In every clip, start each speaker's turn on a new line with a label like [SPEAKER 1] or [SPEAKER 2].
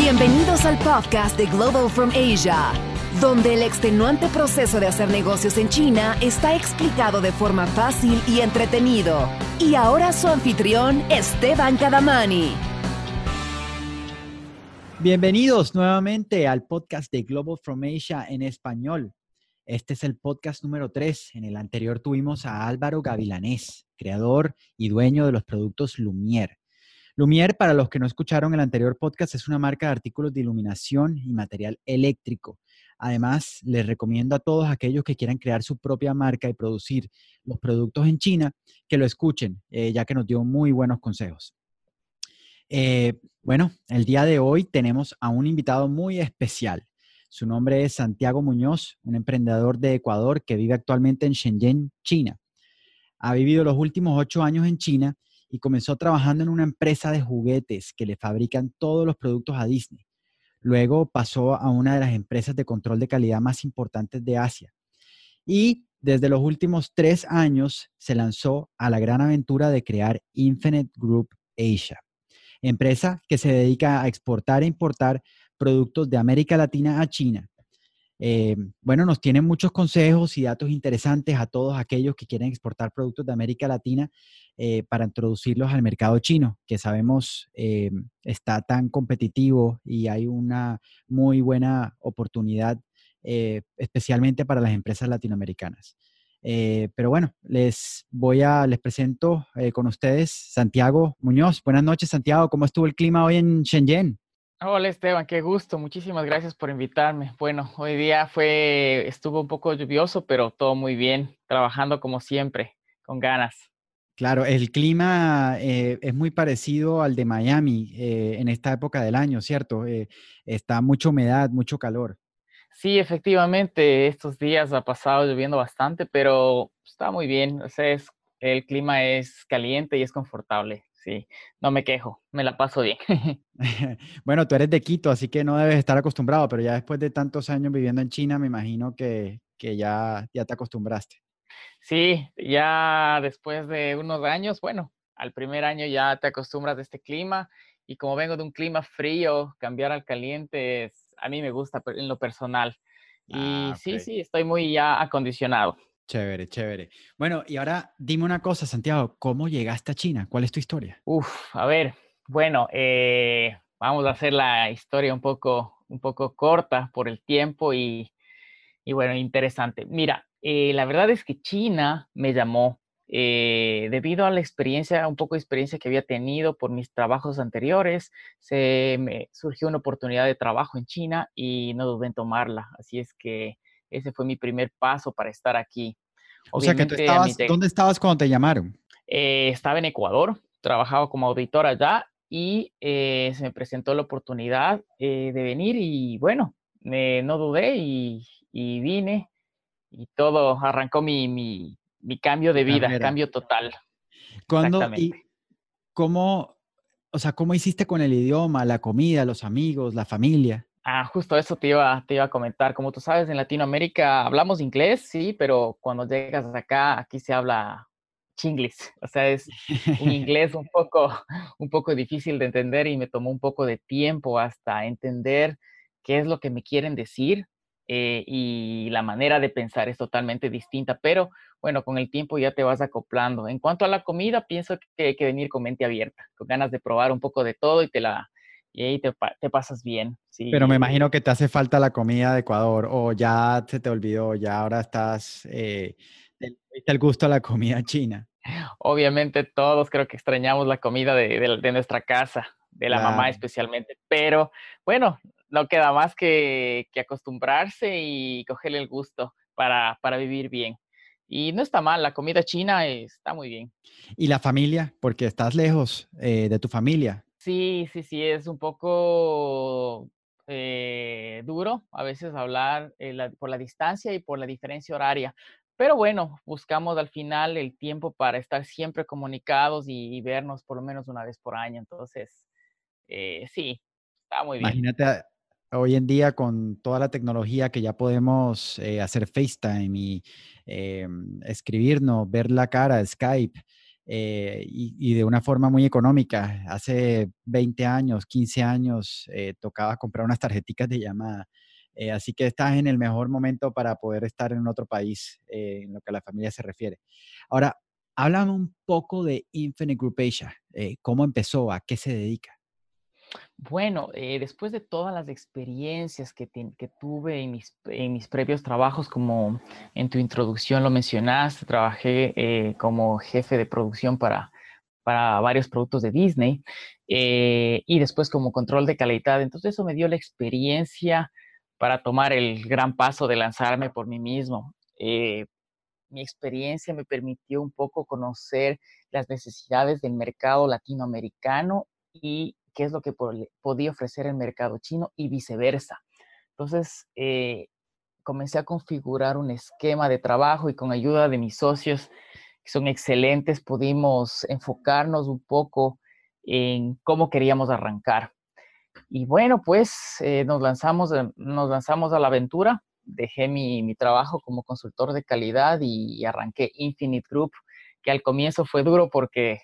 [SPEAKER 1] Bienvenidos al podcast de Global from Asia, donde el extenuante proceso de hacer negocios en China está explicado de forma fácil y entretenido. Y ahora su anfitrión, Esteban Kadamani.
[SPEAKER 2] Bienvenidos nuevamente al podcast de Global from Asia en español. Este es el podcast número 3. En el anterior tuvimos a Álvaro Gavilanés, creador y dueño de los productos Lumière. Lumière, para los que no escucharon el anterior podcast, es una marca de artículos de iluminación y material eléctrico. Además, les recomiendo a todos aquellos que quieran crear su propia marca y producir los productos en China, que lo escuchen, eh, ya que nos dio muy buenos consejos. Eh, bueno, el día de hoy tenemos a un invitado muy especial. Su nombre es Santiago Muñoz, un emprendedor de Ecuador que vive actualmente en Shenzhen, China. Ha vivido los últimos ocho años en China y comenzó trabajando en una empresa de juguetes que le fabrican todos los productos a Disney. Luego pasó a una de las empresas de control de calidad más importantes de Asia. Y desde los últimos tres años se lanzó a la gran aventura de crear Infinite Group Asia, empresa que se dedica a exportar e importar productos de América Latina a China. Eh, bueno, nos tienen muchos consejos y datos interesantes a todos aquellos que quieren exportar productos de América Latina eh, para introducirlos al mercado chino, que sabemos eh, está tan competitivo y hay una muy buena oportunidad, especialmente para las empresas latinoamericanas. pero bueno, les voy a, les presento con ustedes Santiago Muñoz. Buenas noches, Santiago. ¿Cómo estuvo el clima hoy en Shenzhen?
[SPEAKER 3] Hola Esteban, qué gusto. Muchísimas gracias por invitarme. Bueno, hoy día fue, estuvo un poco lluvioso, pero todo muy bien, trabajando como siempre, con ganas.
[SPEAKER 2] Claro, el clima eh, es muy parecido al de Miami eh, en esta época del año, ¿cierto? Eh, está mucha humedad, mucho calor.
[SPEAKER 3] Sí, efectivamente, estos días ha pasado lloviendo bastante, pero está muy bien. O sea, el clima es caliente y es confortable sí, no me quejo, me la paso bien.
[SPEAKER 2] bueno, tú eres de Quito, así que no debes estar acostumbrado, pero ya después de tantos años viviendo en China, me imagino que, ya, ya te acostumbraste.
[SPEAKER 3] Sí, ya después de unos años, bueno, al primer año ya te acostumbras a este clima y como vengo de un clima frío, cambiar al caliente a mí me gusta en lo personal. Y ah, sí, sí, estoy muy ya acondicionado.
[SPEAKER 2] Chévere, chévere. Bueno, y ahora dime una cosa, Santiago, ¿cómo llegaste a China? ¿Cuál es tu historia?
[SPEAKER 3] Uf, a ver, bueno, eh, vamos a hacer la historia un poco, un poco corta por el tiempo y, bueno, interesante. Mira, eh, la verdad es que China me llamó eh, debido a la experiencia, un poco de experiencia que había tenido por mis trabajos anteriores, se me surgió una oportunidad de trabajo en China y no dudé en tomarla. Así es que ese fue mi primer paso para estar aquí.
[SPEAKER 2] o sea que tú estabas, ¿dónde estabas cuando te llamaron?
[SPEAKER 3] Eh, estaba en Ecuador, trabajaba como auditor allá y eh, se me presentó la oportunidad eh, de venir y bueno, no dudé y, vine y todo arrancó mi, mi, cambio de vida, cambio total.
[SPEAKER 2] ¿Cuándo y cómo, o sea, cómo hiciste con el idioma, la comida, los amigos, la familia?
[SPEAKER 3] Ah, justo eso te iba, te iba a comentar. Como tú sabes, en Latinoamérica hablamos inglés, sí, pero cuando llegas acá, aquí se habla chinglis. O sea, es un inglés un poco, un poco difícil de entender y me tomó un poco de tiempo hasta entender qué es lo que me quieren decir eh, y la manera de pensar es totalmente distinta. Pero bueno, con el tiempo ya te vas acoplando. En cuanto a la comida, pienso que hay que venir con mente abierta, con ganas de probar un poco de todo y te la y ahí te, pasas bien. Sí.
[SPEAKER 2] Pero me imagino que te hace falta la comida de Ecuador o ya se te olvidó, ya ahora estás, eh, el gusto a la comida china.
[SPEAKER 3] Obviamente todos creo que extrañamos la comida de, nuestra casa, de la mamá especialmente, pero bueno, no queda más que, acostumbrarse y cogerle el gusto para, vivir bien. Y no está mal, la comida china está muy bien.
[SPEAKER 2] ¿Y la familia? Porque estás lejos eh, de tu familia.
[SPEAKER 3] Sí, sí, sí, es un poco eh, duro a veces hablar eh, por la distancia y por la diferencia horaria. Pero bueno, buscamos al final el tiempo para estar siempre comunicados y, vernos por lo menos una vez por año. Entonces, sí, está muy bien.
[SPEAKER 2] Imagínate hoy en día con toda la tecnología que ya podemos hacer FaceTime y em, escribirnos, ver la cara, Skype. eh, y, de una forma muy económica. Hace 20 años, 15 años, eh, tocaba comprar unas tarjeticas de llamada. Eh, así que estás en el mejor momento para poder estar en otro país en lo que a la familia se refiere. Ahora, háblame un poco de Infinite Group Asia. ¿Cómo empezó? ¿A qué se dedica?
[SPEAKER 3] Bueno, eh, después de todas las experiencias que, tuve en mis, en mis, previos trabajos, como en tu introducción lo mencionaste, trabajé eh, como jefe de producción para, para varios productos de Disney eh, y después como control de calidad. Entonces eso me dio la experiencia para tomar el gran paso de lanzarme por mí mismo. mi experiencia me permitió un poco conocer las necesidades del mercado latinoamericano y qué es lo que podía ofrecer el mercado chino y viceversa. Entonces, eh, comencé a configurar un esquema de trabajo y con ayuda de mis socios, que son excelentes, pudimos enfocarnos un poco en cómo queríamos arrancar. Y bueno, pues eh, nos, lanzamos, nos lanzamos a la aventura, dejé mi, mi trabajo como consultor de calidad y arranqué Infinite Group, que al comienzo fue duro porque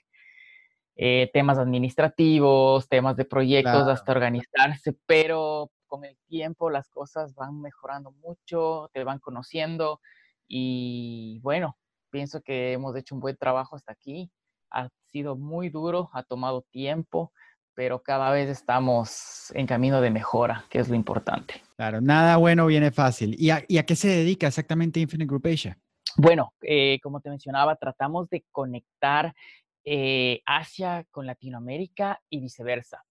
[SPEAKER 3] eh, temas administrativos, temas de proyectos, hasta organizarse, pero con el tiempo las cosas van mejorando mucho, te van conociendo y bueno, pienso que hemos hecho un buen trabajo hasta aquí. Ha sido muy duro, ha tomado tiempo, pero cada vez estamos en camino de mejora, que es lo importante.
[SPEAKER 2] Claro, nada bueno viene fácil. ¿Y a, qué se dedica exactamente Infinite Group Asia?
[SPEAKER 3] Bueno, eh, como te mencionaba, tratamos de conectar eh, Asia con Latinoamérica y viceversa.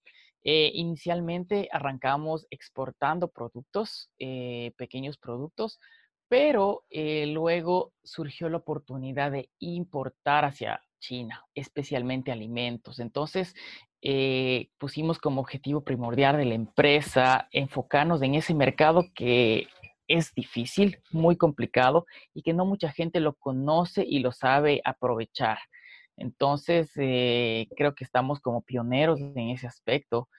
[SPEAKER 3] Eh, inicialmente arrancamos exportando productos, eh, pequeños productos, pero luego surgió la oportunidad de importar hacia China, especialmente alimentos. Entonces, pusimos como objetivo primordial de la empresa enfocarnos en ese mercado que es difícil, muy complicado y que no mucha gente lo conoce y lo sabe aprovechar. Entonces, eh, creo que estamos como pioneros en ese aspecto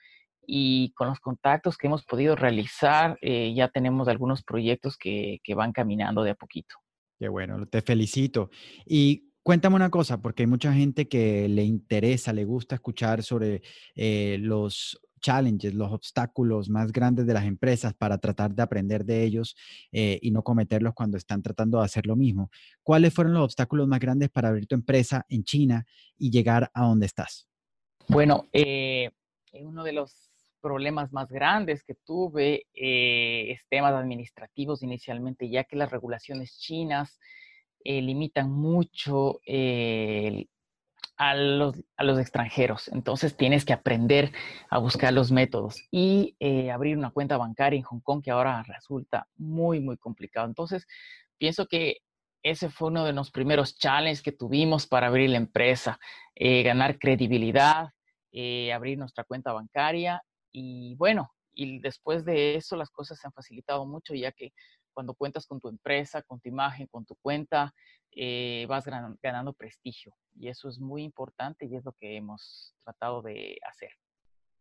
[SPEAKER 3] y con los contactos que hemos podido realizar, eh, ya tenemos algunos proyectos que, van caminando de a poquito.
[SPEAKER 2] Qué bueno, te felicito. Y cuéntame una cosa, porque hay mucha gente que le interesa, le gusta escuchar sobre eh, los challenges, los obstáculos más grandes de las empresas para tratar de aprender de ellos eh, y no cometerlos cuando están tratando de hacer lo mismo. ¿Cuáles fueron los obstáculos más grandes para abrir tu empresa en China y llegar a donde estás?
[SPEAKER 3] Bueno, eh, uno de los problemas más grandes que tuve eh, es temas administrativos inicialmente, ya que las regulaciones chinas limitan mucho el a los, a los extranjeros. Entonces tienes que aprender a buscar los métodos y eh, abrir una cuenta bancaria en Hong Kong que ahora resulta muy, muy complicado. Entonces, pienso que ese fue uno de los primeros challenges que tuvimos para abrir la empresa, eh, ganar credibilidad, eh, abrir nuestra cuenta bancaria y bueno, y después de eso las cosas se han facilitado mucho ya que cuando cuentas con tu empresa, con tu imagen, con tu cuenta, eh, vas ganando prestigio. Y eso es muy importante y es lo que hemos tratado de hacer.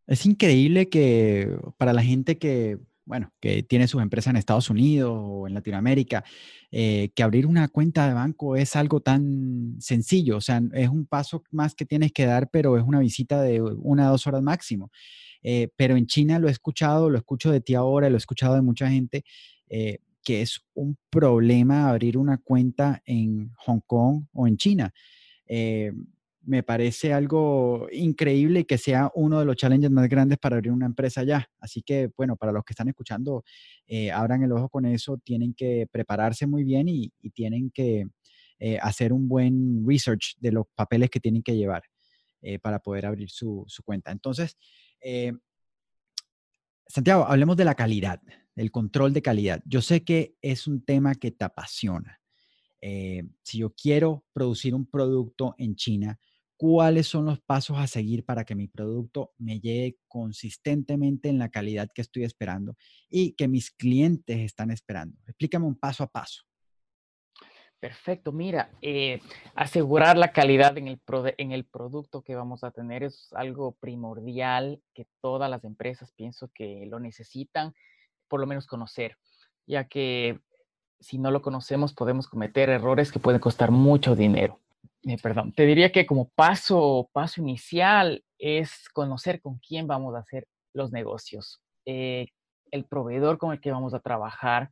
[SPEAKER 2] Es increíble que para la gente que, bueno, que tiene su empresa en Estados Unidos o en Latinoamérica, eh, que abrir una cuenta de banco es algo tan sencillo. O sea, es un paso más que tienes que dar, pero es una visita de una o dos horas máximo. Eh, pero en China lo he escuchado, lo escucho de ti ahora, lo he escuchado de mucha gente que es un problema abrir una cuenta en Hong Kong o en China. Eh, me parece algo increíble que sea uno de los challenges más grandes para abrir una empresa allá. Así que, bueno, para los que están escuchando, eh, abran el ojo con eso, tienen que prepararse muy bien y, tienen que eh, hacer un buen research de los papeles que tienen que llevar para poder abrir su cuenta. Entonces, Santiago, hablemos de la calidad el control de calidad. Yo sé que es un tema que te apasiona. Eh, si yo quiero producir un producto en China, ¿cuáles son los pasos a seguir para que mi producto me llegue consistentemente en la calidad que estoy esperando y que mis clientes están esperando? Explícame un paso a paso.
[SPEAKER 3] Perfecto, mira, eh, asegurar la calidad en el, producto que vamos a tener es algo primordial que todas las empresas pienso que lo necesitan por lo menos conocer, ya que si no lo conocemos podemos cometer errores que pueden costar mucho dinero. eh, perdón, te diría que como paso, paso inicial es conocer con quién vamos a hacer los negocios, eh, el proveedor con el que vamos a trabajar,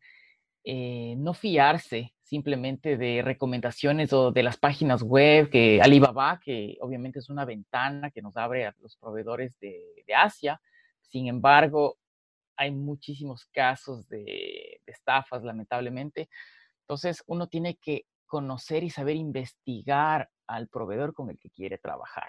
[SPEAKER 3] eh, no fiarse simplemente de recomendaciones o de las páginas web, que Alibaba, que obviamente es una ventana que nos abre a los proveedores de, Asia. Sin embargo, hay muchísimos casos de, estafas, lamentablemente. Entonces, uno tiene que conocer y saber investigar al proveedor con el que quiere trabajar.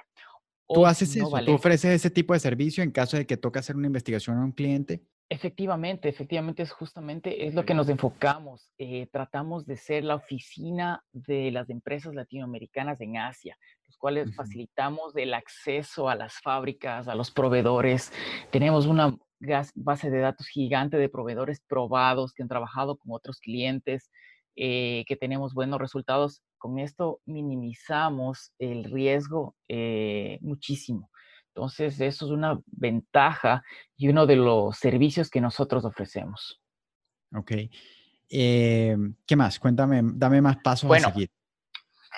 [SPEAKER 2] ¿Tú haces eso? ¿Tú ofreces ese tipo de servicio en caso de que toque hacer una investigación a un cliente?
[SPEAKER 3] Efectivamente, efectivamente es justamente es lo que nos enfocamos. Eh, tratamos de ser la oficina de las empresas latinoamericanas en Asia, los cuales facilitamos el acceso a las fábricas, a los proveedores. Tenemos una base de datos gigante de proveedores probados que han trabajado con otros clientes, eh, que tenemos buenos resultados. Con esto minimizamos el riesgo eh, muchísimo. Entonces, eso es una ventaja y uno de los servicios que nosotros ofrecemos.
[SPEAKER 2] Ok. Eh, ¿Qué más? Cuéntame, dame más pasos
[SPEAKER 3] bueno,
[SPEAKER 2] a seguir.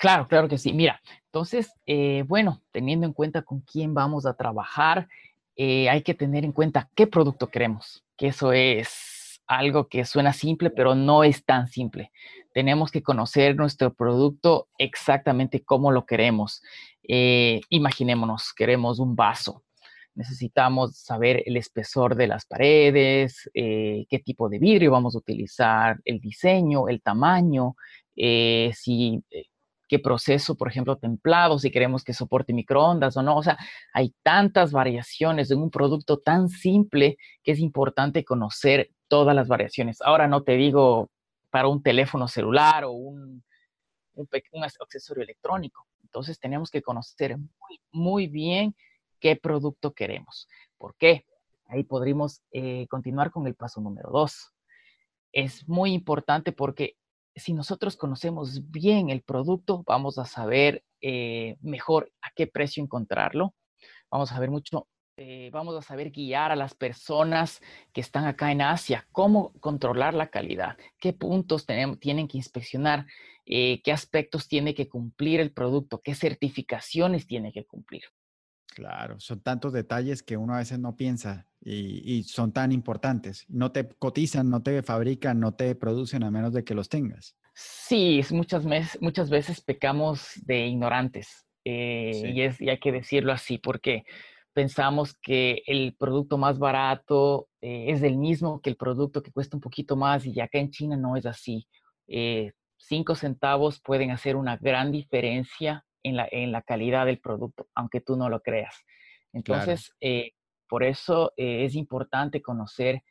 [SPEAKER 3] Claro, claro que sí. Mira, entonces, eh, bueno, teniendo en cuenta con quién vamos a trabajar, eh, hay que tener en cuenta qué producto queremos, que eso es algo que suena simple, pero no es tan simple. Tenemos que conocer nuestro producto exactamente cómo lo queremos. Eh, imaginémonos, queremos un vaso. Necesitamos saber el espesor de las paredes, eh, qué tipo de vidrio vamos a utilizar, el diseño, el tamaño, eh, si, qué proceso, por ejemplo, templado, si queremos que soporte microondas o no. O sea, hay tantas variaciones en un producto tan simple que es importante conocer todas las variaciones. Ahora no te digo para un teléfono celular o un, un, un accesorio electrónico. Entonces tenemos que conocer muy, muy bien qué producto queremos. ¿Por qué? Ahí podríamos eh, continuar con el paso número dos. Es muy importante porque si nosotros conocemos bien el producto, vamos a saber eh, mejor a qué precio encontrarlo. Vamos a saber mucho, eh, vamos a saber guiar a las personas que están acá en Asia, cómo controlar la calidad, qué puntos tenemos, tienen que inspeccionar, eh, qué aspectos tiene que cumplir el producto, qué certificaciones tiene que cumplir.
[SPEAKER 2] Claro, son tantos detalles que uno a veces no piensa y, son tan importantes. No te cotizan, no te fabrican, no te producen a menos de que los tengas.
[SPEAKER 3] Sí, muchas, veces, muchas veces pecamos de ignorantes eh, y, es, y hay que decirlo así porque pensamos que el producto más barato eh, es el mismo que el producto que cuesta un poquito más y acá en China no es así cinco centavos pueden hacer una gran diferencia en la, en la calidad del producto, aunque tú no lo creas. Entonces, eh, por eso eh, es importante conocer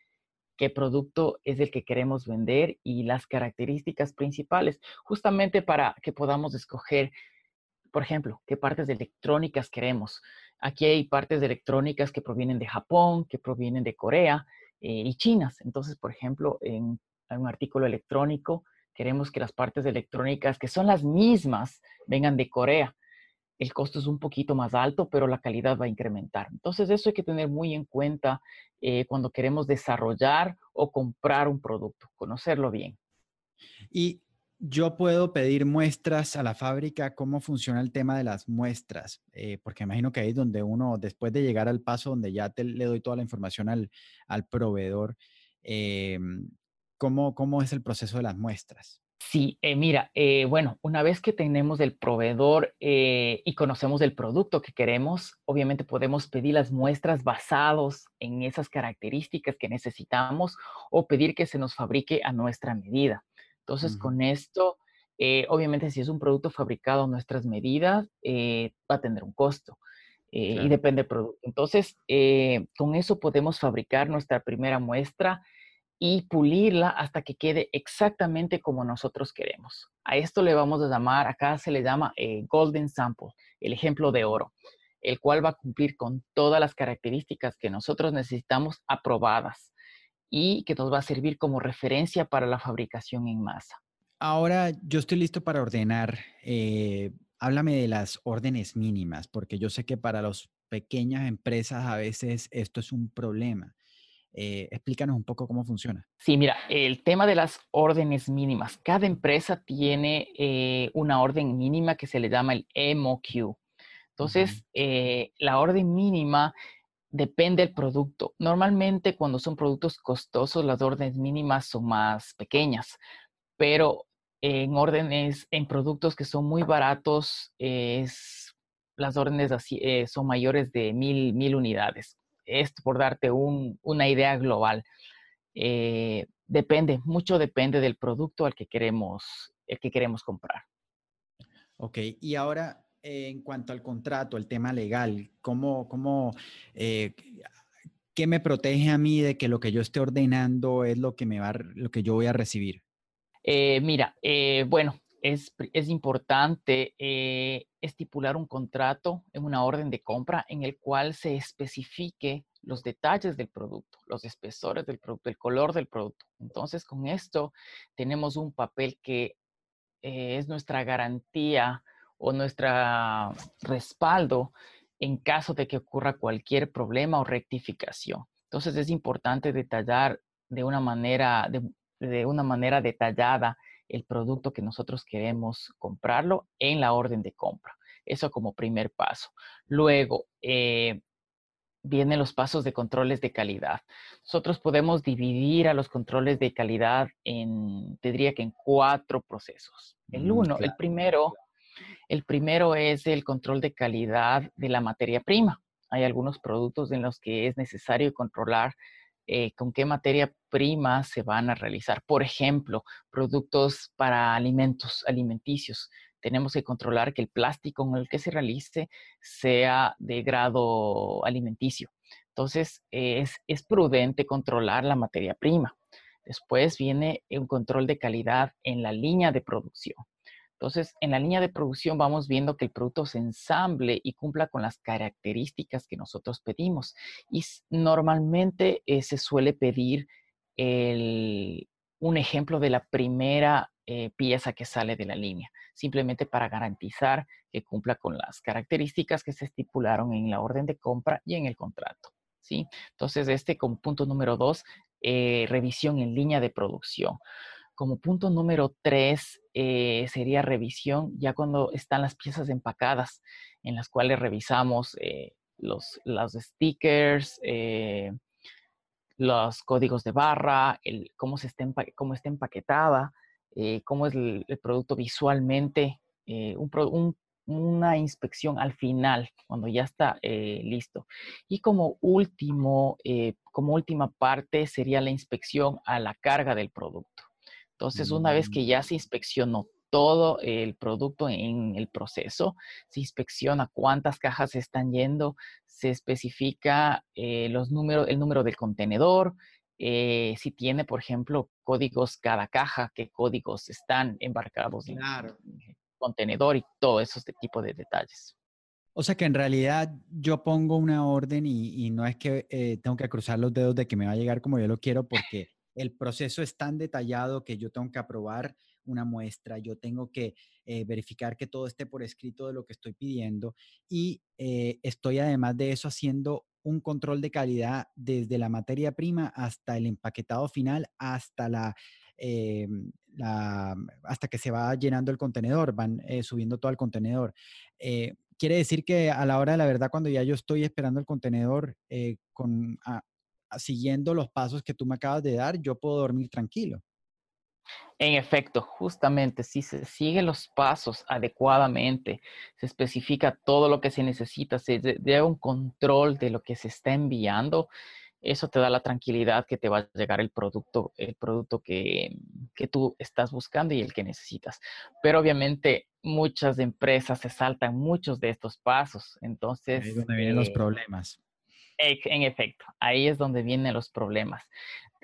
[SPEAKER 3] qué producto es el que queremos vender y las características principales, justamente para que podamos escoger, por ejemplo, qué partes electrónicas queremos. Aquí hay partes electrónicas que provienen de Japón, que provienen de Corea eh, y chinas. Entonces, por ejemplo, en un artículo electrónico, queremos que las partes electrónicas, que son las mismas, vengan de Corea. El costo es un poquito más alto, pero la calidad va a incrementar. Entonces, eso hay que tener muy en cuenta eh, cuando queremos desarrollar o comprar un producto, conocerlo bien.
[SPEAKER 2] Y yo puedo pedir muestras a la fábrica, ¿cómo funciona el tema de las muestras? Eh, porque imagino que ahí es donde uno, después de llegar al paso donde ya le doy toda la información al, al proveedor, eh, ¿Cómo, ¿Cómo es el proceso de las muestras?
[SPEAKER 3] Sí, eh, mira, eh, bueno, una vez que tenemos el proveedor eh, y conocemos el producto que queremos, obviamente podemos pedir las muestras basados en esas características que necesitamos o pedir que se nos fabrique a nuestra medida. Entonces, con esto, obviamente si es un producto fabricado a nuestras medidas, va a tener un costo. Y depende del producto. Entonces, con eso podemos fabricar nuestra primera muestra y pulirla hasta que quede exactamente como nosotros queremos. A esto le vamos a llamar, acá se le llama eh, Golden Sample, el ejemplo de oro, el cual va a cumplir con todas las características que nosotros necesitamos aprobadas y que nos va a servir como referencia para la fabricación en masa.
[SPEAKER 2] Ahora yo estoy listo para ordenar. Eh, háblame de las órdenes mínimas, porque yo sé que para las pequeñas empresas a veces esto es un problema. Eh, explícanos un poco cómo funciona.
[SPEAKER 3] Sí, mira, el tema de las órdenes mínimas. Cada empresa tiene eh, una orden mínima que se le llama el MOQ. Entonces, eh, la orden mínima depende del producto. Normalmente cuando son productos costosos, las órdenes mínimas son más pequeñas, pero en órdenes, en productos que son muy baratos, es, las órdenes así, son mayores de mil, mil unidades esto por darte una idea global. Eh, depende, mucho depende del producto al que queremos, el que queremos comprar.
[SPEAKER 2] Ok, y ahora en cuanto al contrato, el tema legal, ¿cómo, cómo eh, qué me protege a mí de que lo que yo esté ordenando es lo que me va, lo que yo voy a recibir?
[SPEAKER 3] Eh, mira, bueno, es, es importante eh, estipular un contrato en una orden de compra en el cual se especifique los detalles del producto, los espesores del producto, el color del producto. Entonces, con esto tenemos un papel que eh, es nuestra garantía o nuestro respaldo en caso de que ocurra cualquier problema o rectificación. Entonces, es importante detallar de una manera, de una manera detallada el producto que nosotros queremos comprarlo en la orden de compra. Eso como primer paso. Luego, eh, vienen los pasos de controles de calidad. Nosotros podemos dividir a los controles de calidad en, te diría que en cuatro procesos. El mm, uno, el primero, el primero es el control de calidad de la materia prima. Hay algunos productos en los que es necesario controlar eh, con qué materia prima se van a realizar. Por ejemplo, productos para alimentos alimenticios. Tenemos que controlar que el plástico con el que se realice sea de grado alimenticio. Entonces, es, es prudente controlar la materia prima. Después viene un control de calidad en la línea de producción. Entonces, en la línea de producción vamos viendo que el producto se ensamble y cumpla con las características que nosotros pedimos. Y normalmente eh, se suele pedir un ejemplo de la primera eh, pieza que sale de la línea, simplemente para garantizar que cumpla con las características que se estipularon en la orden de compra y en el contrato. ¿sí? Entonces, este como punto número dos, eh, revisión en línea de producción. Como punto número tres eh, sería revisión ya cuando están las piezas empacadas, en las cuales revisamos eh, los, stickers, los códigos de barra, el, cómo, se está, cómo está empaquetada, cómo es el, producto visualmente, una inspección al final, cuando ya está listo. Y como último, como última parte sería la inspección a la carga del producto. Entonces, una vez que ya se mm. inspeccionó todo el producto en el proceso, se inspecciona cuántas cajas están yendo, se especifica eh, los números, el número del contenedor, eh, si tiene, por ejemplo, códigos cada caja, qué códigos están embarcados en el contenedor y todo ese tipo de detalles.
[SPEAKER 2] O sea que en realidad yo pongo una orden y, no es que eh, tengo que cruzar los dedos de que me va a llegar como yo lo quiero porque el proceso es tan detallado que yo tengo que aprobar una muestra, yo tengo que eh, verificar que todo esté por escrito de lo que estoy pidiendo y eh, estoy además de eso haciendo un control de calidad desde la materia prima hasta el empaquetado final, hasta la, eh, hasta que se va llenando el contenedor, van subiendo todo el contenedor. quiere decir que a la hora de la verdad, cuando ya yo estoy esperando el contenedor con, siguiendo los pasos que tú me acabas de dar, yo puedo dormir tranquilo.
[SPEAKER 3] En efecto, justamente si se siguen los pasos adecuadamente, se especifica todo lo que se necesita, se lleva un control de lo que se está enviando, eso te da la tranquilidad que te va a llegar el producto, el producto que, que tú estás buscando y el que necesitas. Pero obviamente muchas empresas se saltan muchos de estos pasos, entonces...
[SPEAKER 2] Ahí es donde vienen los eh, problemas.
[SPEAKER 3] En efecto, ahí es donde vienen los problemas.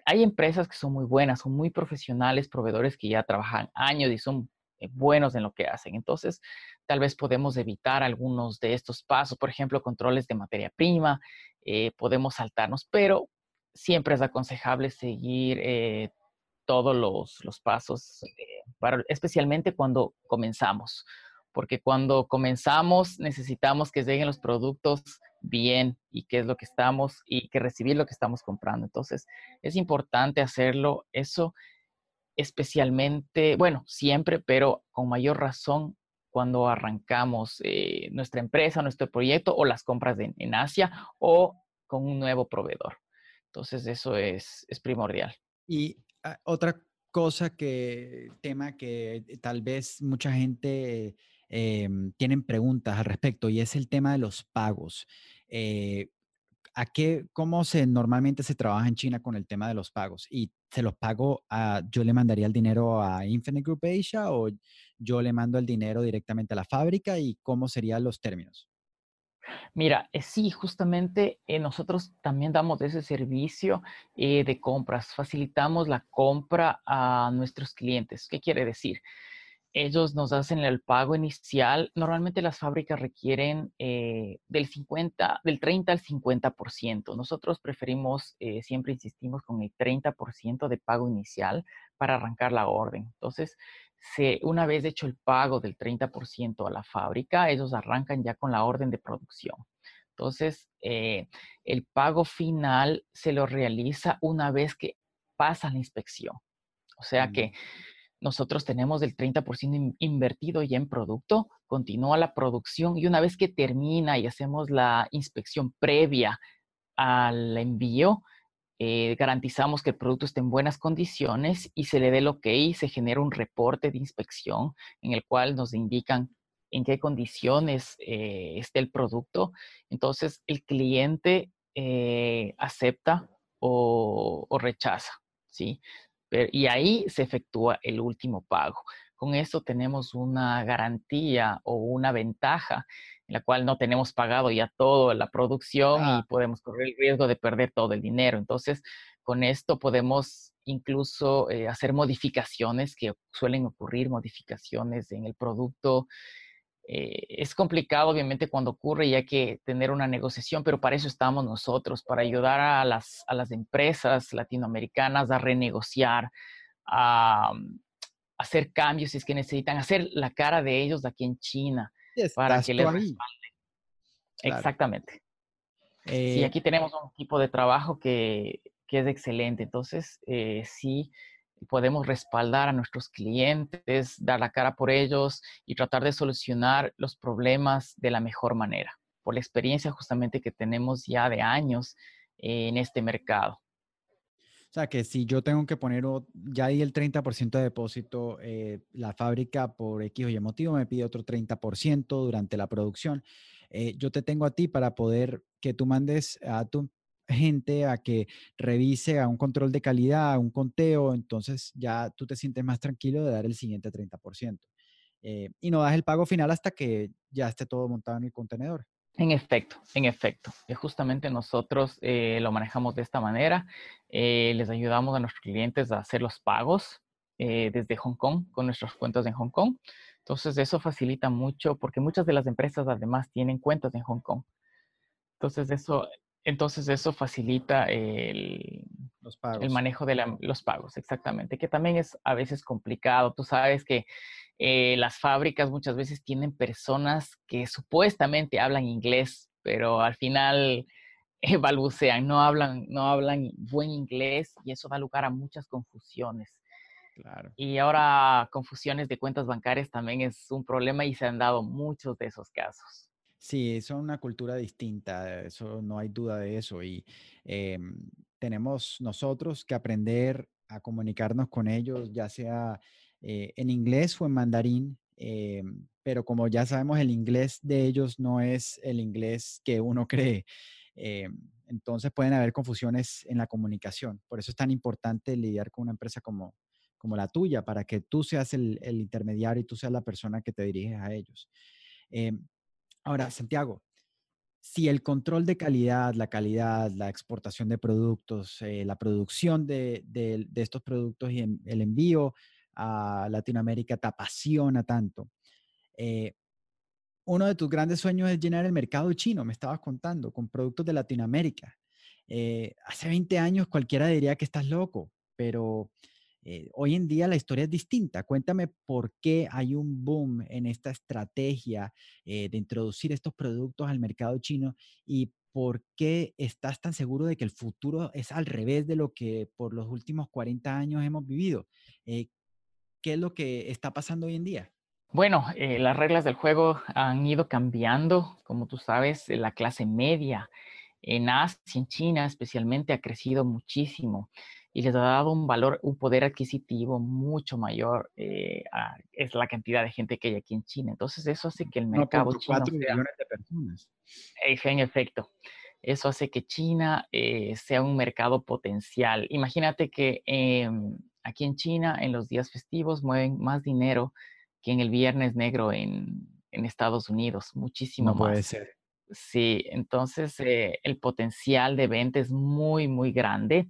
[SPEAKER 3] Hay empresas que son muy buenas, son muy profesionales, proveedores que ya trabajan años y son eh, buenos en lo que hacen. Entonces, tal vez podemos evitar algunos de estos pasos, por ejemplo, controles de materia prima, eh, podemos saltarnos, pero siempre es aconsejable seguir eh, todos los, pasos, especialmente cuando comenzamos, porque cuando comenzamos necesitamos que lleguen los productos bien y qué es lo que estamos y que recibir lo que estamos comprando. Entonces, es importante hacerlo eso especialmente, bueno, siempre, pero con mayor razón cuando arrancamos eh, nuestra empresa, nuestro proyecto o las compras en Asia o con un nuevo proveedor. Entonces, eso es, es primordial.
[SPEAKER 2] Y ah, otra cosa que, tema que tal vez mucha gente eh, tienen preguntas al respecto y es el tema de los pagos. Eh, ¿a qué, ¿Cómo se normalmente se trabaja en China con el tema de los pagos? ¿Y se los pago a, yo le mandaría el dinero a Infinite Group Asia o yo le mando el dinero directamente a la fábrica y cómo serían los términos?
[SPEAKER 3] Mira, eh, sí, justamente eh, nosotros también damos ese servicio eh, de compras. Facilitamos la compra a nuestros clientes. ¿Qué quiere decir? Ellos nos hacen el pago inicial. Normalmente las fábricas requieren del 50, del 30 al 50%. Nosotros preferimos, siempre insistimos con el 30% de pago inicial para arrancar la orden. Entonces, una vez hecho el pago del 30% a la fábrica, ellos arrancan ya con la orden de producción. Entonces, eh, el pago final se lo realiza una vez que pasa la inspección. O sea que nosotros tenemos el 30% invertido ya en producto, continúa la producción y una vez que termina y hacemos la inspección previa al envío, eh, garantizamos que el producto esté en buenas condiciones y se le dé que y se genera un reporte de inspección en el cual nos indican en qué condiciones eh, esté el producto. Entonces, el cliente eh, acepta o, rechaza, ¿sí? Y ahí se efectúa el último pago. Con esto tenemos una garantía o una ventaja en la cual no tenemos pagado ya toda la producción y ah. podemos correr el riesgo de perder todo el dinero. Entonces, con esto podemos incluso eh, hacer modificaciones que suelen ocurrir, modificaciones en el producto. Eh, es complicado, obviamente, cuando ocurre y hay que tener una negociación, pero para eso estamos nosotros, para ayudar a las, a las empresas latinoamericanas a renegociar, a, hacer cambios si es que necesitan, hacer la cara de ellos aquí en China para que les respalden. Exactamente. sí, eh aquí tenemos un equipo de trabajo que, que es excelente. Entonces, eh, sí, podemos respaldar a nuestros clientes, dar la cara por ellos y tratar de solucionar los problemas de la mejor manera, por la experiencia justamente que tenemos ya de años en este mercado.
[SPEAKER 2] O sea, que si yo tengo que poner, ya di el 30% de depósito, eh, la fábrica por X o Y motivo me pide otro 30% durante la producción. Eh, yo te tengo a ti para poder que tú mandes a tu gente a que revise a un control de calidad, a un conteo, entonces ya tú te sientes más tranquilo de dar el siguiente 30%. Eh, y no das el pago final hasta que ya esté todo montado en el contenedor.
[SPEAKER 3] En efecto, en efecto. Justamente nosotros eh, lo manejamos de esta manera. Eh, les ayudamos a nuestros clientes a hacer los pagos eh, desde Hong Kong con nuestras cuentas en Hong Kong. Entonces eso facilita mucho porque muchas de las empresas además tienen cuentas en Hong Kong. Entonces eso, entonces eso facilita el, el manejo de los pagos, exactamente, que también es a veces complicado. Tú sabes que eh, las fábricas muchas veces tienen personas que supuestamente hablan inglés, pero al final eh, balbucean, no hablan, no hablan buen inglés y eso da lugar a muchas confusiones. Claro. Y ahora confusiones de cuentas bancarias también es un problema y se han dado muchos de esos casos.
[SPEAKER 2] Sí, son una cultura distinta, eso no hay duda de eso. Y em, tenemos nosotros que aprender a comunicarnos con ellos, ya sea eh, en inglés o en mandarín, eh, pero como ya sabemos, el inglés de ellos no es el inglés que uno cree. Eh, entonces pueden haber confusiones en la comunicación. Por eso es tan importante lidiar con una empresa como, como la tuya, para que tú seas el, el intermediario y tú seas la persona que te diriges a ellos. Ahora, Santiago, si el control de calidad, la calidad, la exportación de productos, la producción de, estos productos y el envío a Latinoamérica te apasiona tanto. Eh, uno de tus grandes sueños es llenar el mercado chino, me estabas contando, con productos de Latinoamérica. Eh, hace 20 años cualquiera diría que estás loco, pero Eh, hoy en día la historia es distinta. Cuéntame por qué hay un boom en esta estrategia eh, de introducir estos productos al mercado chino y por qué estás tan seguro de que el futuro es al revés de lo que por los últimos 40 años hemos vivido. Eh, ¿Qué es lo que está pasando hoy en día?
[SPEAKER 3] Bueno, las reglas del juego han ido cambiando. Como tú sabes, la clase media en Asia, en China especialmente, ha crecido muchísimo y les ha dado un valor, un poder adquisitivo mucho mayor, eh, es la cantidad de gente que hay aquí en China. Entonces eso hace que el mercado chino...
[SPEAKER 2] millones de personas.
[SPEAKER 3] En efecto, eso hace que China eh, sea un mercado potencial. Imagínate que em, aquí en China, en los días festivos, mueven más dinero que en el Viernes Negro en, en Estados Unidos, muchísimo
[SPEAKER 2] no
[SPEAKER 3] más.
[SPEAKER 2] puede ser.
[SPEAKER 3] Sí, entonces eh, el potencial de venta es muy, muy grande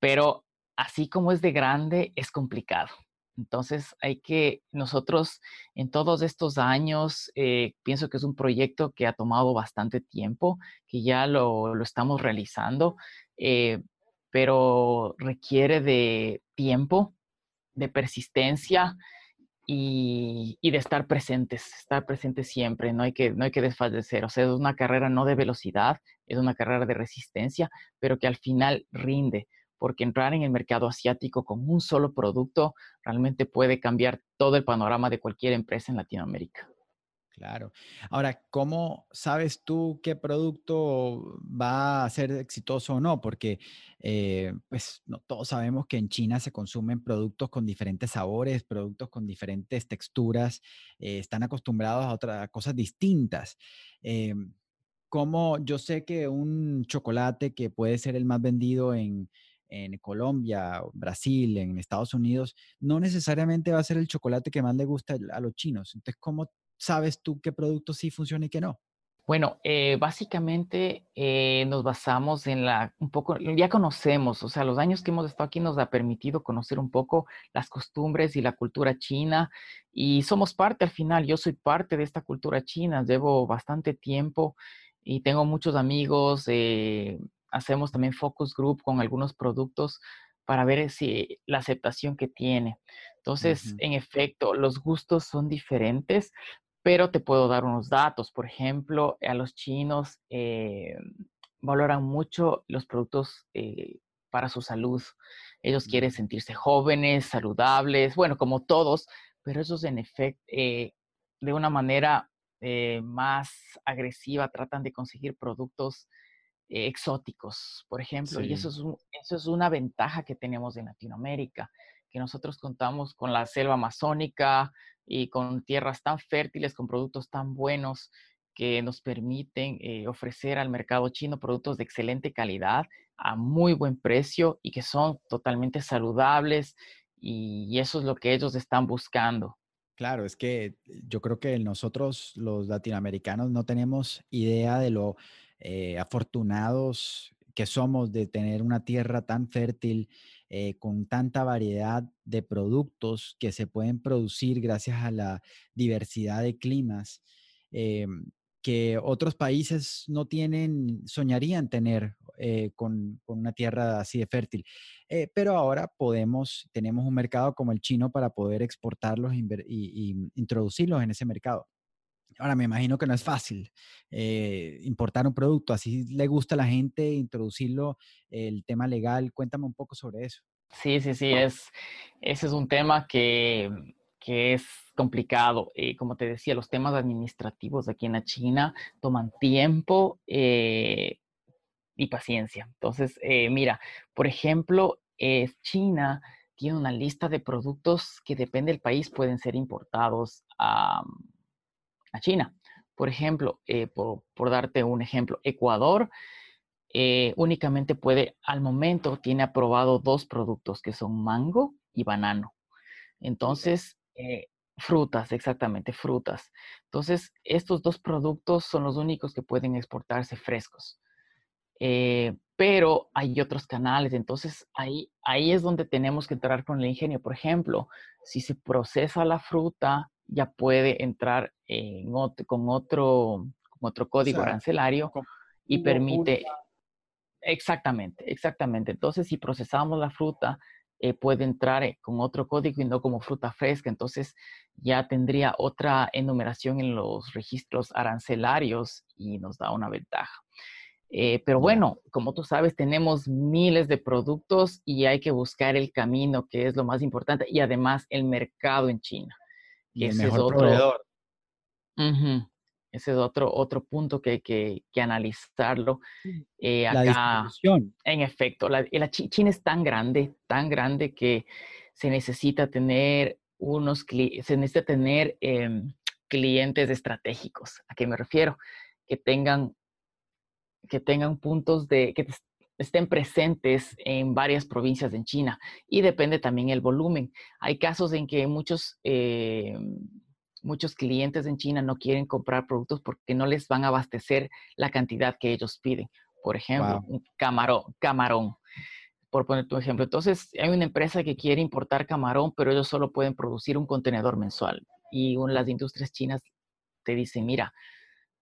[SPEAKER 3] pero así como es de grande, es complicado. Entonces hay que, nosotros en todos estos años, eh, pienso que es un proyecto que ha tomado bastante tiempo, que ya lo, estamos realizando, eh, pero requiere de tiempo, de persistencia y, de estar presentes, estar presentes siempre, no hay, que, no hay que desfallecer. O sea, es una carrera no de velocidad, es una carrera de resistencia, pero que al final rinde porque entrar en el mercado asiático con un solo producto realmente puede cambiar todo el panorama de cualquier empresa en Latinoamérica.
[SPEAKER 2] Claro. Ahora, ¿cómo sabes tú qué producto va a ser exitoso o no? Porque eh, pues no, todos sabemos que en China se consumen productos con diferentes sabores, productos con diferentes texturas, eh, están acostumbrados a otras cosas distintas. Eh, como yo sé que un chocolate que puede ser el más vendido en, en Colombia, Brasil, en Estados Unidos, no necesariamente va a ser el chocolate que más le gusta a los chinos. Entonces, ¿cómo sabes tú qué producto sí funciona y qué no?
[SPEAKER 3] Bueno, eh, básicamente eh, nos basamos en la, un poco, ya conocemos, o sea, los años que hemos estado aquí nos ha permitido conocer un poco las costumbres y la cultura china y somos parte al final, yo soy parte de esta cultura china, llevo bastante tiempo y tengo muchos amigos, eh, hacemos también focus group con algunos productos para ver si la aceptación que tiene. Entonces, en efecto, los gustos son diferentes, pero te puedo dar unos datos. Por ejemplo, a los chinos eh, valoran mucho los productos eh, para su salud. Ellos quieren sentirse jóvenes, saludables, bueno, como todos, pero esos en efecto, eh, de una manera más agresiva, tratan de conseguir productos exóticos, por ejemplo, y eso es, eso es una ventaja que tenemos en Latinoamérica, que nosotros contamos con la selva amazónica y con tierras tan fértiles, con productos tan buenos que nos permiten eh, ofrecer al mercado chino productos de excelente calidad a muy buen precio y que son totalmente saludables y eso es lo que ellos están buscando.
[SPEAKER 2] Claro, es que yo creo que nosotros los latinoamericanos no tenemos idea de lo eh, afortunados que somos de tener una tierra tan fértil, eh, con tanta variedad de productos que se pueden producir gracias a la diversidad de climas, eh, que otros países no tienen, soñarían tener con, una tierra así de fértil. pero ahora podemos, tenemos un mercado como el chino para poder exportarlos y introducirlos en ese mercado. Ahora, me imagino que no es fácil eh, importar un producto, así le gusta a la gente introducirlo, el tema legal. Cuéntame un poco sobre eso.
[SPEAKER 3] Sí, sí, sí, es, ese es un tema que, que es complicado. Eh, como te decía, los temas administrativos aquí en la China toman tiempo eh, y paciencia. Entonces, mira, por ejemplo, China tiene una lista de productos que depende del país pueden ser importados a a China. Por ejemplo, eh, por, darte un ejemplo, Ecuador eh, únicamente puede, al momento, tiene aprobado dos productos que son mango y banano. Entonces, eh, frutas, exactamente, frutas. Entonces, estos dos productos son los únicos que pueden exportarse frescos. pero hay otros canales, entonces ahí, ahí es donde tenemos que entrar con el ingenio. Por ejemplo, si se procesa la fruta ya puede entrar con, otro, otro código arancelario y permite... Exactamente, exactamente. Entonces, si procesamos la fruta eh, puede entrar eh, con otro código y no como fruta fresca. Entonces ya tendría otra enumeración en los registros arancelarios y nos da una ventaja. Eh, pero bueno, como tú sabes, tenemos miles de productos y hay que buscar el camino, que es lo más importante, y además el mercado en China.
[SPEAKER 2] Y el mejor proveedor.
[SPEAKER 3] Ese es otro, otro punto que hay que, analizarlo.
[SPEAKER 2] Eh, la distribución.
[SPEAKER 3] En efecto, la, China es tan grande, tan grande que se necesita tener unos se necesita tener em, clientes estratégicos. ¿A qué me refiero? Que tengan, que tengan puntos de, que estén presentes en varias provincias en China y depende también el volumen. Hay casos en que muchos em, muchos clientes en China no quieren comprar productos porque no les van a abastecer la cantidad que ellos piden. Por ejemplo, un camarón, camarón, por poner tu ejemplo. Entonces, hay una empresa que quiere importar camarón, pero ellos solo pueden producir un contenedor mensual. Y las industrias chinas te dicen, mira,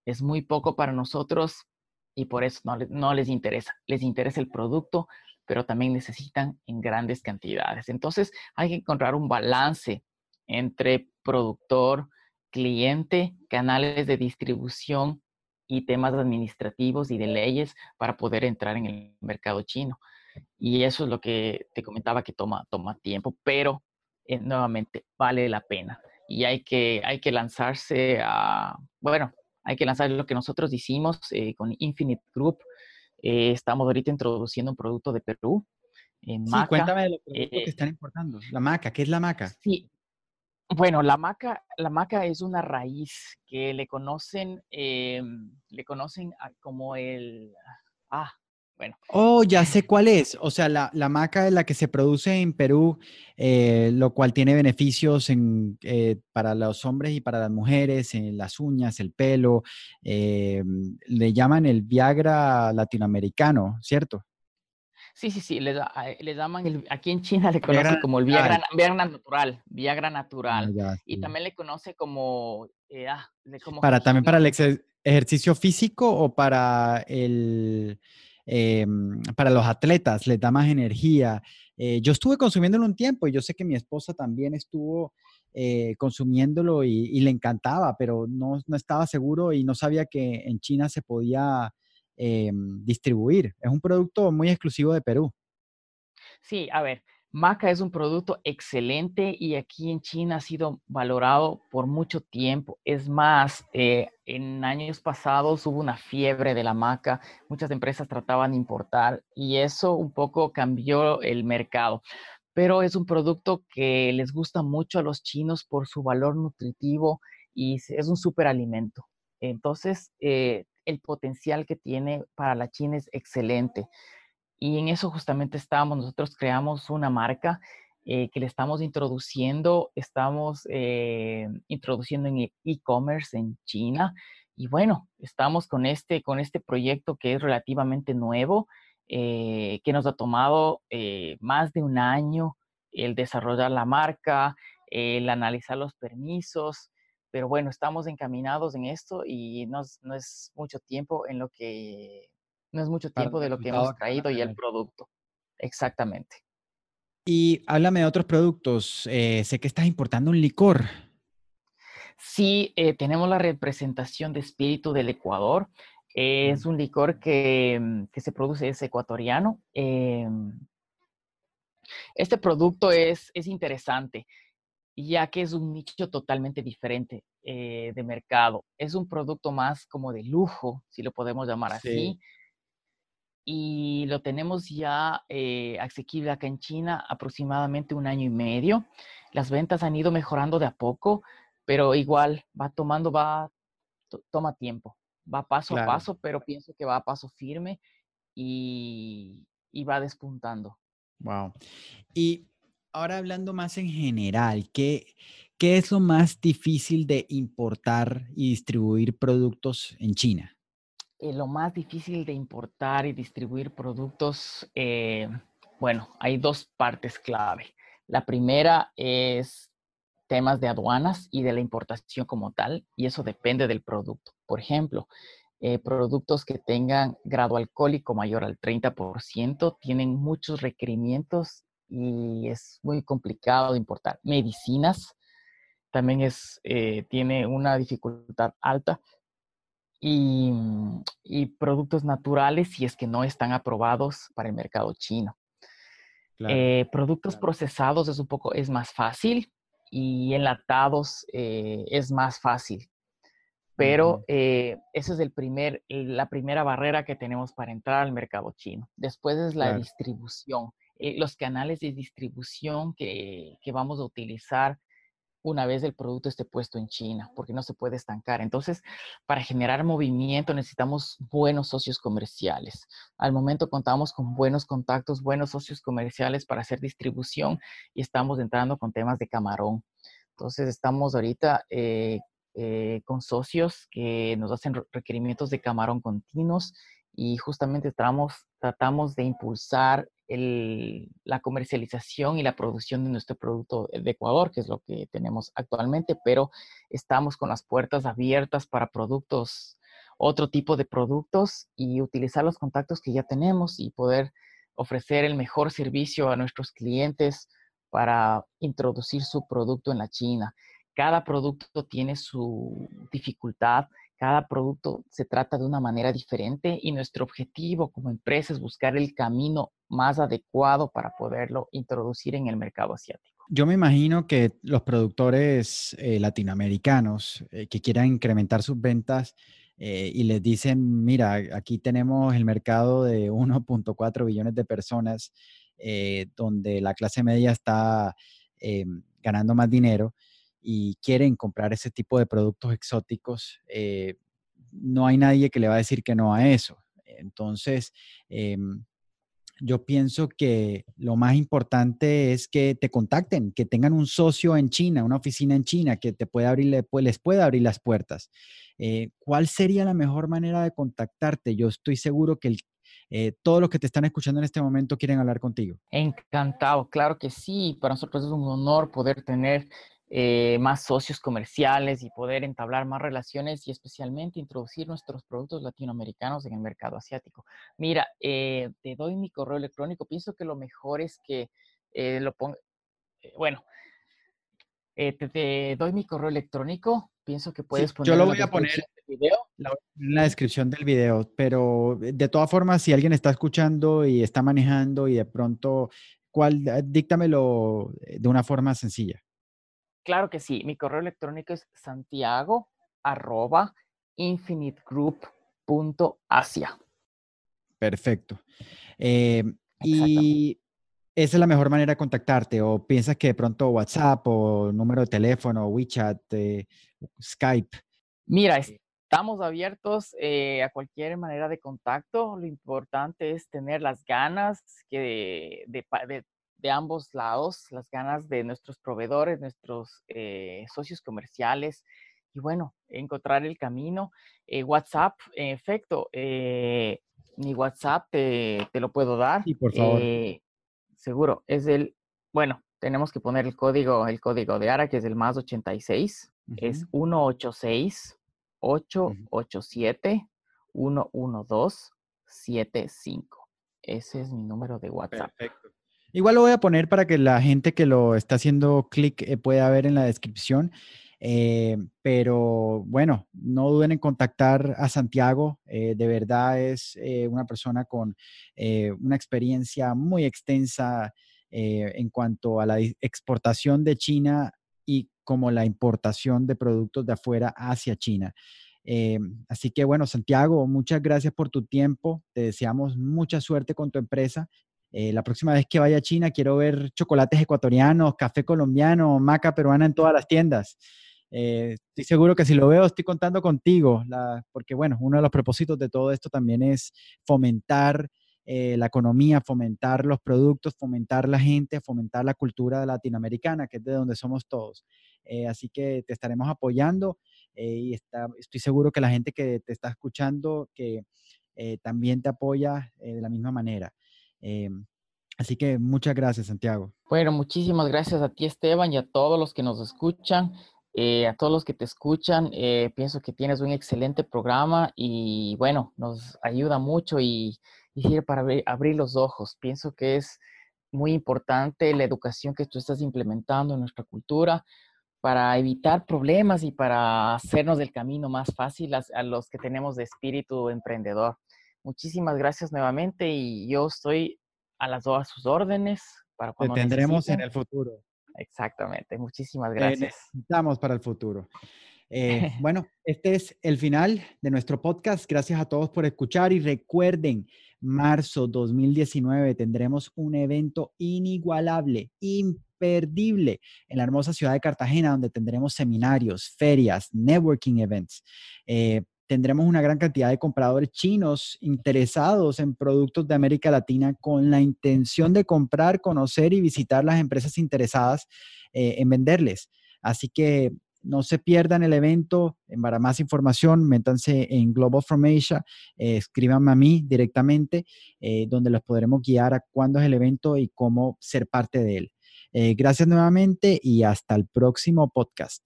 [SPEAKER 3] es muy poco para nosotros y por eso no, no les interesa. Les interesa el producto, pero también necesitan en grandes cantidades. Entonces, hay que encontrar un balance entre productor, cliente, canales de distribución y temas administrativos y de leyes para poder entrar en el mercado chino. Y eso es lo que te comentaba que toma, toma tiempo, pero eh, nuevamente vale la pena. Y hay que, hay que lanzarse a, bueno, hay que lanzar lo que nosotros hicimos eh, con Infinite Group. Eh, estamos ahorita introduciendo un producto de Perú.
[SPEAKER 2] sí, cuéntame de lo que están importando. La maca, ¿qué es la maca?
[SPEAKER 3] Sí, bueno, la maca, la maca es una raíz que le conocen, em, le conocen como el, ah, bueno.
[SPEAKER 2] Oh, ya sé cuál es. O sea, la, la maca es la que se produce en Perú, eh, lo cual tiene beneficios en, eh, para los hombres y para las mujeres, en las uñas, el pelo. Em, le llaman el Viagra latinoamericano, ¿cierto?
[SPEAKER 3] Sí, sí, sí, le, le llaman, el, aquí en China le conocen como el Viagra, Viagra natural, Viagra natural. Ah, y también le conoce como... Eh, ah,
[SPEAKER 2] para, ¿También para el ejercicio físico o para el... Em, para los atletas, les da más energía. Eh, yo estuve consumiéndolo un tiempo y yo sé que mi esposa también estuvo eh, consumiéndolo y, y, le encantaba, pero no, no, estaba seguro y no sabía que en China se podía distribuir. Es un producto muy exclusivo de Perú.
[SPEAKER 3] Sí, a ver, maca es un producto excelente y aquí en China ha sido valorado por mucho tiempo. Es más, eh, en años pasados hubo una fiebre de la maca, muchas empresas trataban de importar y eso un poco cambió el mercado. Pero es un producto que les gusta mucho a los chinos por su valor nutritivo y es un superalimento. Entonces, eh, el potencial que tiene para la China es excelente. Y en eso justamente estamos, nosotros creamos una marca eh, que le estamos introduciendo, estamos eh, introduciendo en e-commerce en China. Y bueno, estamos con este, con este proyecto que es relativamente nuevo, eh, que nos ha tomado más de un año el desarrollar la marca, el analizar los permisos, pero bueno, estamos encaminados en esto y no, no es mucho tiempo en lo que, no es mucho tiempo de lo que hemos traído y el producto. Exactamente.
[SPEAKER 2] Y háblame de otros productos. Eh, sé que estás importando un licor.
[SPEAKER 3] Sí, eh, tenemos la representación de espíritu del Ecuador. Es un licor que, mm, que se produce, es ecuatoriano. Em, este producto es, es interesante ya que es un nicho totalmente diferente eh, de mercado. Es un producto más como de lujo, si lo podemos llamar así. Y lo tenemos ya eh, asequible acá en China aproximadamente un año y medio. Las ventas han ido mejorando de a poco, pero igual va tomando, va, toma tiempo. Va paso a paso, pero pienso que va a paso firme y, y va despuntando.
[SPEAKER 2] Wow. Y ahora hablando más en general, ¿qué, ¿qué es lo más difícil de importar y distribuir productos en China?
[SPEAKER 3] Eh, lo más difícil de importar y distribuir productos, eh, bueno, hay dos partes clave. La primera es temas de aduanas y de la importación como tal, y eso depende del producto. Por ejemplo, eh, productos que tengan grado alcohólico mayor al 30% tienen muchos requerimientos y es muy complicado importar. Medicinas también es, eh, tiene una dificultad alta y, y, productos naturales si es que no están aprobados para el mercado chino. Eh, productos procesados es un poco, es más fácil y enlatados eh, es más fácil. Pero eh, esa es el primer, la primera barrera que tenemos para entrar al mercado chino. Después es la distribución. los canales de distribución que, que, vamos a utilizar una vez el producto esté puesto en China, porque no se puede estancar. Entonces, para generar movimiento necesitamos buenos socios comerciales. Al momento contamos con buenos contactos, buenos socios comerciales para hacer distribución y estamos entrando con temas de camarón. Entonces, estamos ahorita eh, eh, con socios que nos hacen requerimientos de camarón continuos y justamente tratamos de impulsar la comercialización y la producción de nuestro producto de Ecuador, que es lo que tenemos actualmente, pero estamos con las puertas abiertas para productos, otro tipo de productos y utilizar los contactos que ya tenemos y poder ofrecer el mejor servicio a nuestros clientes para introducir su producto en la China. Cada producto tiene su dificultad, cada producto se trata de una manera diferente y nuestro objetivo como empresa es buscar el camino más adecuado para poderlo introducir en el mercado asiático.
[SPEAKER 2] Yo me imagino que los productores eh, latinoamericanos eh, que quieran incrementar sus ventas eh, y les dicen, mira, aquí tenemos el mercado de 1.4 billones de personas, donde la clase media está ganando más dinero y quieren comprar ese tipo de productos exóticos, eh, no hay nadie que le va a decir que no a eso. Entonces, em, yo pienso que lo más importante es que te contacten, que tengan un socio en China, una oficina en China que te pueda abrir, les pueda abrir las puertas. Eh, ¿Cuál sería la mejor manera de contactarte? Yo estoy seguro que eh, todos los que te están escuchando en este momento quieren hablar contigo.
[SPEAKER 3] Encantado, claro que sí. Para nosotros es un honor poder tener eh, más socios comerciales y poder entablar más relaciones y especialmente introducir nuestros productos latinoamericanos en el mercado asiático. Mira, eh, te doy mi correo electrónico. Pienso que lo mejor es que eh, lo ponga, bueno, te, doy mi correo electrónico. Pienso que puedes
[SPEAKER 2] poner. Yo lo voy a poner video. en la descripción del video, pero de todas formas, si alguien está escuchando y está manejando y de pronto, ¿cuál? Díctamelo de una forma sencilla.
[SPEAKER 3] Claro que sí. Mi correo electrónico es santiago arroba infiniteGroup.asia.
[SPEAKER 2] Perfecto. Eh, y esa es la mejor manera de contactarte o piensas que de pronto WhatsApp o número de teléfono, WeChat, eh, Skype.
[SPEAKER 3] Mira, estamos abiertos eh, a cualquier manera de contacto. Lo importante es tener las ganas que de, de ambos lados, las ganas de nuestros proveedores, nuestros eh, socios comerciales y bueno, encontrar el camino. Eh, WhatsApp, en efecto, eh, mi WhatsApp te, lo puedo dar.
[SPEAKER 2] Sí, por favor.
[SPEAKER 3] seguro, es el, bueno, tenemos que poner el código, el código de ARA, que es el más 86, es 186 887 112 75. Ese es mi número de WhatsApp. Perfecto.
[SPEAKER 2] Igual lo voy a poner para que la gente que lo está haciendo clic eh, pueda ver en la descripción. Eh, pero bueno, no duden en contactar a Santiago. Eh, de verdad es una persona con una experiencia muy extensa en cuanto a la exportación de China y como la importación de productos de afuera hacia China. así que bueno, Santiago, muchas gracias por tu tiempo. Te deseamos mucha suerte con tu empresa eh, la próxima vez que vaya a China quiero ver chocolates ecuatorianos, café colombiano, maca peruana en todas las tiendas. Eh, estoy seguro que si lo veo estoy contando contigo, porque bueno, uno de los propósitos de todo esto también es fomentar eh, la economía, fomentar los productos, fomentar la gente, fomentar la cultura latinoamericana, que es de donde somos todos. así que te estaremos apoyando y estoy seguro que la gente que te está escuchando que también te apoya de la misma manera. Em, así que muchas gracias, Santiago.
[SPEAKER 3] Bueno, muchísimas gracias a ti, Esteban, y a todos los que nos escuchan. Eh, a todos los que te escuchan, eh, pienso que tienes un excelente programa y bueno, nos ayuda mucho y, sirve para abrir, los ojos. Pienso que es muy importante la educación que tú estás implementando en nuestra cultura para evitar problemas y para hacernos el camino más fácil a, los que tenemos de espíritu emprendedor. Muchísimas gracias nuevamente y yo estoy a las dos a sus órdenes
[SPEAKER 2] para cuando Te tendremos en el futuro.
[SPEAKER 3] Exactamente, muchísimas gracias.
[SPEAKER 2] necesitamos para el futuro. Eh, bueno, este es el final de nuestro podcast. Gracias a todos por escuchar y recuerden, marzo 2019 tendremos un evento inigualable, imperdible en la hermosa ciudad de Cartagena, donde tendremos seminarios, ferias, networking events. Eh, tendremos una gran cantidad de compradores chinos interesados en productos de América Latina con la intención de comprar, conocer y visitar las empresas interesadas eh, en venderles. Así que no se pierdan el evento. Para más información, métanse en Global From Asia, eh, escríbanme a mí directamente, eh, donde los podremos guiar a cuándo es el evento y cómo ser parte de él. gracias nuevamente y hasta el próximo podcast.